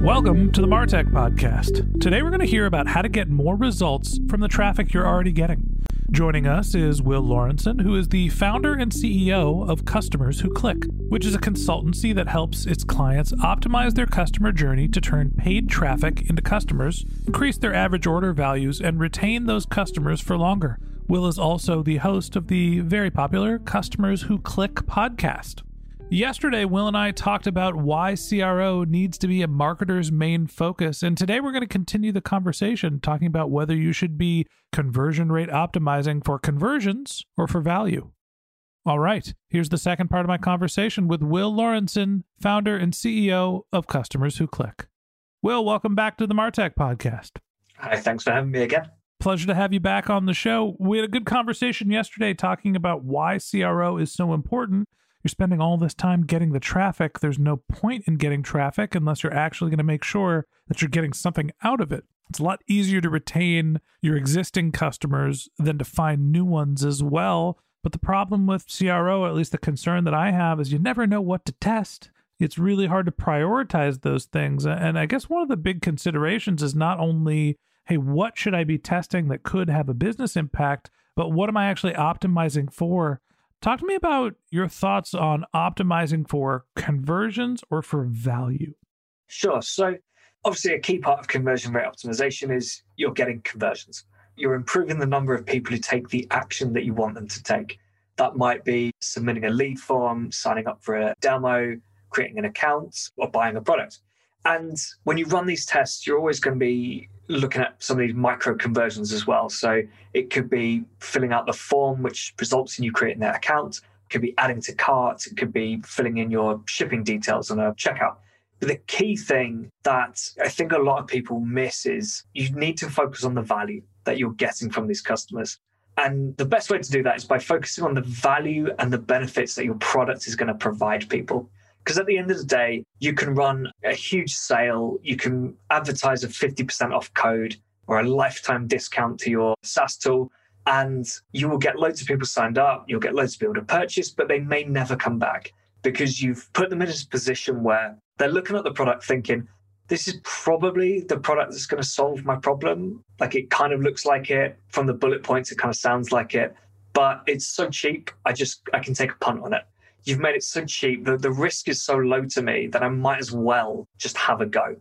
Welcome to the Martech Podcast. Today we're going to hear about how to get more results from the traffic you're already getting. Joining us is Will Laurenson, who is the founder and CEO of Customers Who Click, which is a consultancy that helps its clients optimize their customer journey to turn paid traffic into customers, increase their average order values, and retain those customers for longer. Will is also the host of the very popular Customers Who Click podcast. Yesterday, Will and I talked about why CRO needs to be a marketer's main focus. And today we're going to continue the conversation talking about whether you should be conversion rate optimizing for conversions or for value. All right, here's the second part of my conversation with Will Laurenson, founder and CEO of Customers Who Click. Will, welcome back to the Martech podcast. Hi, thanks for having me again. Pleasure to have you back on the show. We had a good conversation yesterday talking about why CRO is so important you're spending all this time getting the traffic. There's no point in getting traffic unless you're actually going to make sure that you're getting something out of it. It's a lot easier to retain your existing customers than to find new ones as well. But the problem with CRO, at least the concern that I have, is you never know what to test. It's really hard to prioritize those things. And I guess one of the big considerations is not only, hey, what should I be testing that could have a business impact, but what am I actually optimizing for? Talk to me about your thoughts on optimizing for conversions or for value. Sure. So, obviously, a key part of conversion rate optimization is you're getting conversions. You're improving the number of people who take the action that you want them to take. That might be submitting a lead form, signing up for a demo, creating an account, or buying a product. And when you run these tests, you're always going to be looking at some of these micro conversions as well. So it could be filling out the form, which results in you creating that account. It could be adding to cart. It could be filling in your shipping details on a checkout. But the key thing that I think a lot of people miss is you need to focus on the value that you're getting from these customers. And the best way to do that is by focusing on the value and the benefits that your product is going to provide people. Because at the end of the day, you can run a huge sale, you can advertise a 50% off code or a lifetime discount to your SaaS tool, and you will get loads of people signed up, you'll get loads of people to purchase, but they may never come back because you've put them in a position where they're looking at the product thinking, this is probably the product that's going to solve my problem. Like it kind of looks like it from the bullet points, it kind of sounds like it, but it's so cheap. I just, I can take a punt on it you've made it so cheap that the risk is so low to me that I might as well just have a go.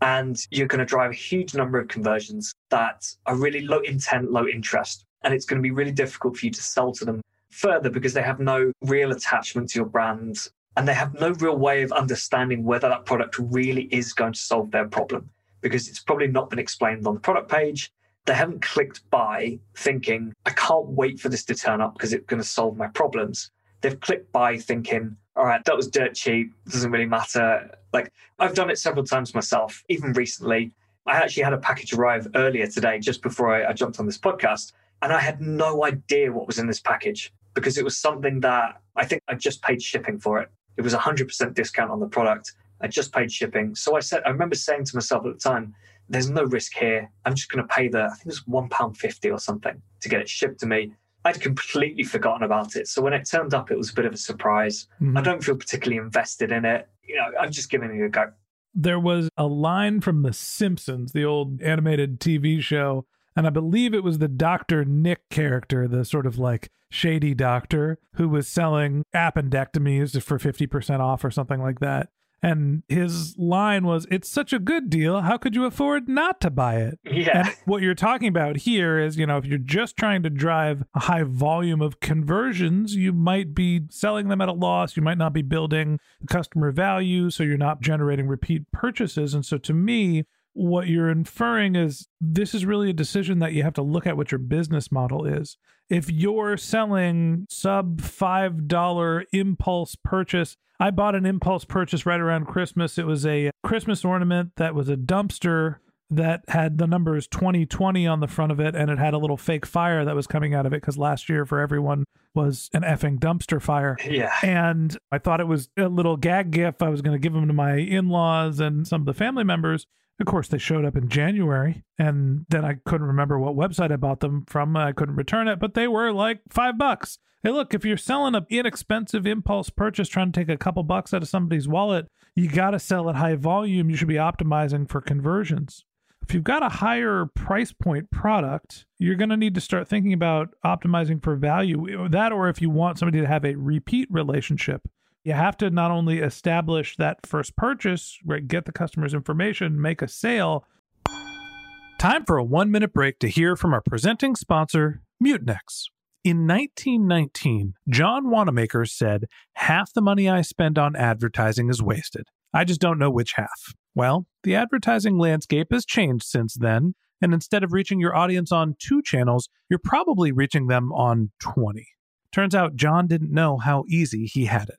And you're going to drive a huge number of conversions that are really low intent, low interest. And it's going to be really difficult for you to sell to them further because they have no real attachment to your brand and they have no real way of understanding whether that product really is going to solve their problem because it's probably not been explained on the product page. They haven't clicked buy thinking, I can't wait for this to turn up because it's going to solve my problems they've clicked buy thinking, all right, that was dirt cheap, doesn't really matter. Like I've done it several times myself, even recently. I actually had a package arrive earlier today, just before I, I jumped on this podcast, and I had no idea what was in this package because it was something that I think I just paid shipping for it. It was 100% discount on the product. I just paid shipping. So I said, I remember saying to myself at the time, there's no risk here. I'm just going to pay the, I think it was £1.50 or something to get it shipped to me. I'd completely forgotten about it. So when it turned up, it was a bit of a surprise. Mhm. I don't feel particularly invested in it. You know, I'm just giving it a go. there was a line from The Simpsons, the old animated TV show, and I believe it was the Dr. Nick character, the sort of like shady doctor who was selling appendectomies for 50% off or something like that. And his line was, It's such a good deal. How could you afford not to buy it? Yeah. And what you're talking about here is, you know, if you're just trying to drive a high volume of conversions, you might be selling them at a loss. You might not be building customer value, so you're not generating repeat purchases. And so to me, what you're inferring is this is really a decision that you have to look at what your business model is. If you're selling sub $5 impulse purchase, I bought an impulse purchase right around Christmas. It was a Christmas ornament that was a dumpster that had the numbers 2020 on the front of it and it had a little fake fire that was coming out of it because last year for everyone was an effing dumpster fire Yeah. and I thought it was a little gag gift. I was going to give them to my in laws and some of the family members. Of course, they showed up in January, and then I couldn't remember what website I bought them from. I couldn't return it, but they were like five bucks. Hey, look, if you're selling an inexpensive impulse purchase, trying to take a couple bucks out of somebody's wallet, you got to sell at high volume. You should be optimizing for conversions. If you've got a higher price point product, you're going to need to start thinking about optimizing for value. That, or if you want somebody to have a repeat relationship, you have to not only establish that first purchase, right, get the customer's information, make a sale. Time for a one minute break to hear from our presenting sponsor, Mutinex. In 1919, John Wanamaker said, Half the money I spend on advertising is wasted. I just don't know which half. Well, the advertising landscape has changed since then, and instead of reaching your audience on two channels, you're probably reaching them on 20. Turns out John didn't know how easy he had it.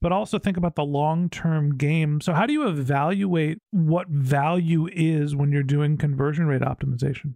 But also think about the long term game. So, how do you evaluate what value is when you're doing conversion rate optimization?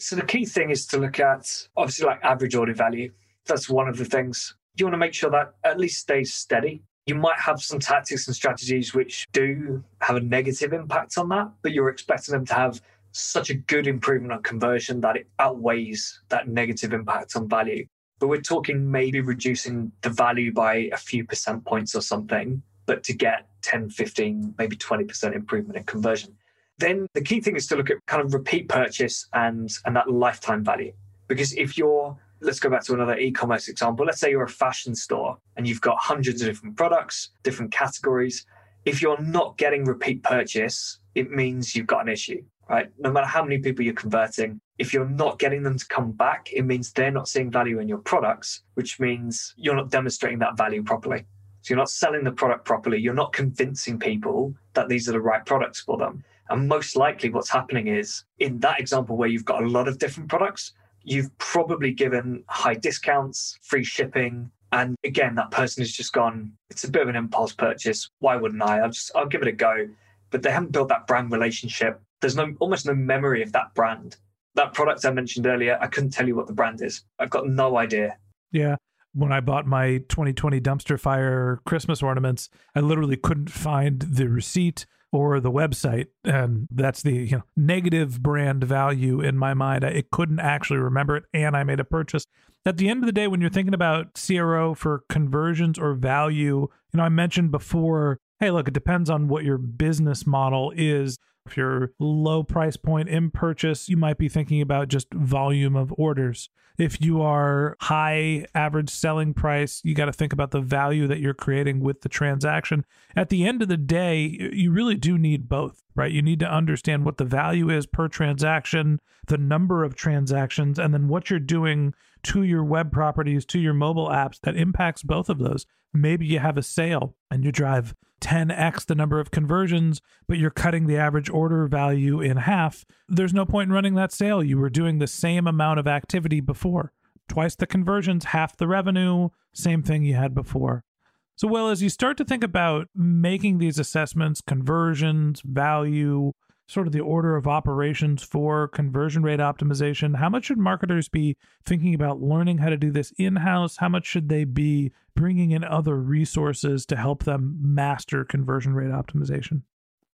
So the key thing is to look at obviously like average order value. That's one of the things. You want to make sure that at least stays steady. You might have some tactics and strategies which do have a negative impact on that, but you're expecting them to have such a good improvement on conversion that it outweighs that negative impact on value. But we're talking maybe reducing the value by a few percent points or something, but to get 10, 15, maybe 20% improvement in conversion. Then the key thing is to look at kind of repeat purchase and and that lifetime value. Because if you're let's go back to another e-commerce example. Let's say you're a fashion store and you've got hundreds of different products, different categories. If you're not getting repeat purchase, it means you've got an issue, right? No matter how many people you're converting, if you're not getting them to come back, it means they're not seeing value in your products, which means you're not demonstrating that value properly. So you're not selling the product properly. You're not convincing people that these are the right products for them. And most likely, what's happening is in that example where you've got a lot of different products, you've probably given high discounts, free shipping. And again, that person has just gone, it's a bit of an impulse purchase. Why wouldn't I? I'll just, I'll give it a go. But they haven't built that brand relationship. There's no, almost no memory of that brand. That product I mentioned earlier, I couldn't tell you what the brand is. I've got no idea. Yeah. when I bought my 2020 dumpster fire Christmas ornaments, I literally couldn't find the receipt or the website and that's the you know negative brand value in my mind it couldn't actually remember it and i made a purchase at the end of the day when you're thinking about cro for conversions or value you know i mentioned before hey look it depends on what your business model is if you're low price point in purchase, you might be thinking about just volume of orders. If you are high average selling price, you got to think about the value that you're creating with the transaction. At the end of the day, you really do need both, right? You need to understand what the value is per transaction, the number of transactions, and then what you're doing to your web properties, to your mobile apps that impacts both of those. Maybe you have a sale and you drive 10x the number of conversions, but you're cutting the average order value in half. There's no point in running that sale. You were doing the same amount of activity before. Twice the conversions, half the revenue, same thing you had before. So, well, as you start to think about making these assessments, conversions, value, sort of the order of operations for conversion rate optimization, how much should marketers be thinking about learning how to do this in house? How much should they be bringing in other resources to help them master conversion rate optimization?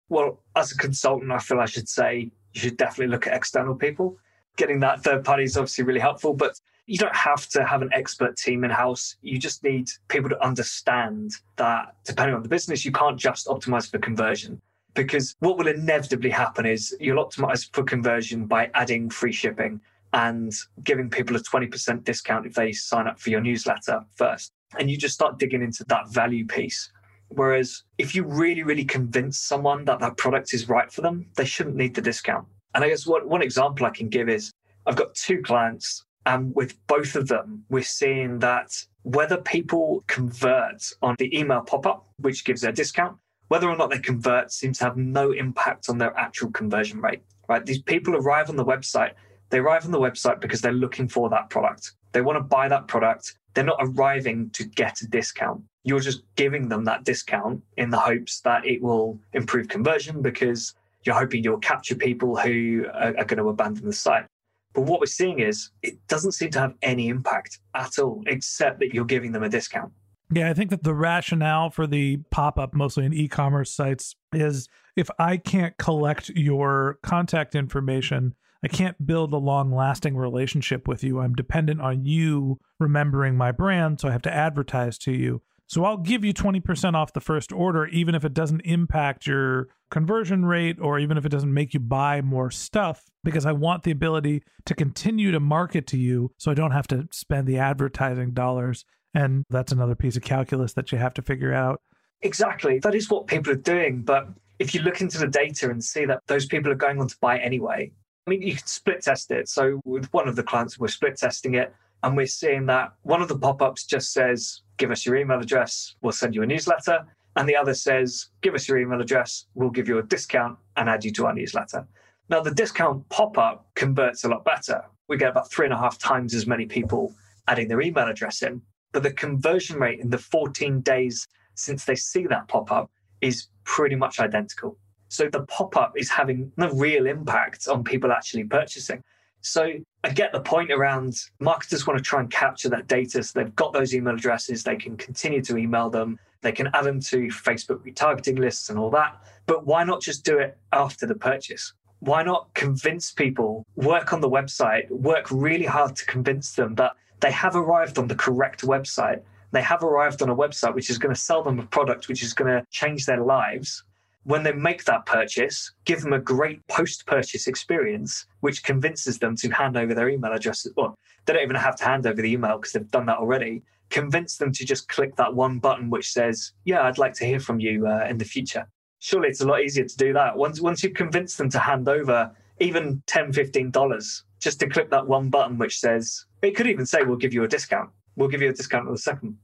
Well, as a consultant, I feel I should say you should definitely look at external people. Getting that third party is obviously really helpful, but you don't have to have an expert team in house. You just need people to understand that depending on the business, you can't just optimize for conversion because what will inevitably happen is you'll optimize for conversion by adding free shipping and giving people a 20% discount if they sign up for your newsletter first. And you just start digging into that value piece. Whereas if you really, really convince someone that that product is right for them, they shouldn't need the discount. And I guess what, one example I can give is I've got two clients, and with both of them, we're seeing that whether people convert on the email pop up, which gives a discount, whether or not they convert seems to have no impact on their actual conversion rate, right? These people arrive on the website. They arrive on the website because they're looking for that product. They want to buy that product. They're not arriving to get a discount. You're just giving them that discount in the hopes that it will improve conversion because you're hoping you'll capture people who are, are going to abandon the site. But what we're seeing is it doesn't seem to have any impact at all, except that you're giving them a discount. Yeah, I think that the rationale for the pop up, mostly in e commerce sites, is if I can't collect your contact information, I can't build a long lasting relationship with you. I'm dependent on you remembering my brand, so I have to advertise to you. So I'll give you 20% off the first order, even if it doesn't impact your conversion rate or even if it doesn't make you buy more stuff, because I want the ability to continue to market to you so I don't have to spend the advertising dollars and that's another piece of calculus that you have to figure out. Exactly. That is what people are doing. But if you look into the data and see that those people are going on to buy anyway, I mean, you can split test it. So with one of the clients, we're split testing it and we're seeing that one of the pop ups just says, give us your email address, we'll send you a newsletter. And the other says, give us your email address, we'll give you a discount and add you to our newsletter. Now, the discount pop up converts a lot better. We get about three and a half times as many people adding their email address in but the conversion rate in the 14 days since they see that pop up is pretty much identical. So the pop up is having no real impact on people actually purchasing. So I get the point around marketers want to try and capture that data. So they've got those email addresses, they can continue to email them, they can add them to Facebook retargeting lists and all that. But why not just do it after the purchase? Why not convince people, work on the website, work really hard to convince them that they have arrived on the correct website. They have arrived on a website which is going to sell them a product which is going to change their lives. When they make that purchase, give them a great post purchase experience, which convinces them to hand over their email address. Well, they don't even have to hand over the email because they've done that already. Convince them to just click that one button which says, Yeah, I'd like to hear from you uh, in the future. Surely it's a lot easier to do that. Once, once you convince them to hand over even $10, $15 just to click that one button which says, it could even say, we'll give you a discount. We'll give you a discount on the second.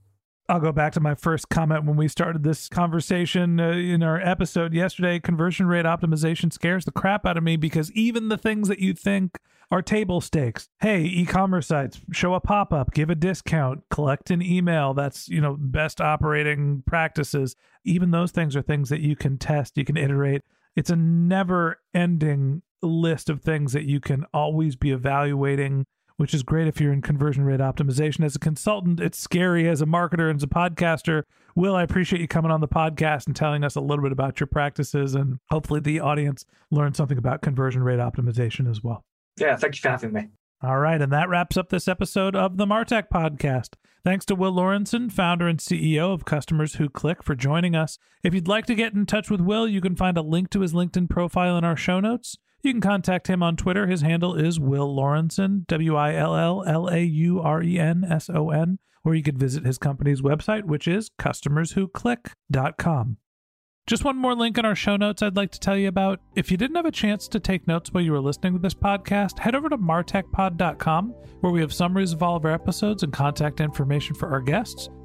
I'll go back to my first comment when we started this conversation uh, in our episode yesterday. Conversion rate optimization scares the crap out of me because even the things that you think are table stakes. Hey, e-commerce sites, show a pop-up, give a discount, collect an email. That's, you know, best operating practices. Even those things are things that you can test, you can iterate. It's a never-ending list of things that you can always be evaluating which is great if you're in conversion rate optimization. As a consultant, it's scary as a marketer and as a podcaster. Will, I appreciate you coming on the podcast and telling us a little bit about your practices, and hopefully the audience learned something about conversion rate optimization as well. Yeah, thank you for having me. All right, and that wraps up this episode of the Martech Podcast. Thanks to Will Laurenson, founder and CEO of Customers Who Click, for joining us. If you'd like to get in touch with Will, you can find a link to his LinkedIn profile in our show notes. You can contact him on Twitter. His handle is Will Laurenson, W I L L L A U R E N S O N, or you could visit his company's website, which is customerswhoclick.com. Just one more link in our show notes I'd like to tell you about. If you didn't have a chance to take notes while you were listening to this podcast, head over to martechpod.com, where we have summaries of all of our episodes and contact information for our guests.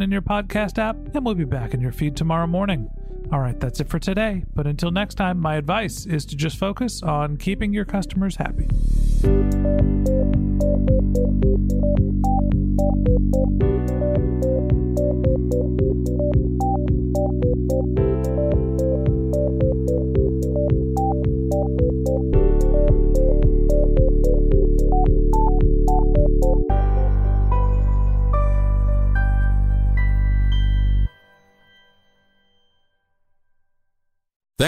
in your podcast app, and we'll be back in your feed tomorrow morning. All right, that's it for today. But until next time, my advice is to just focus on keeping your customers happy.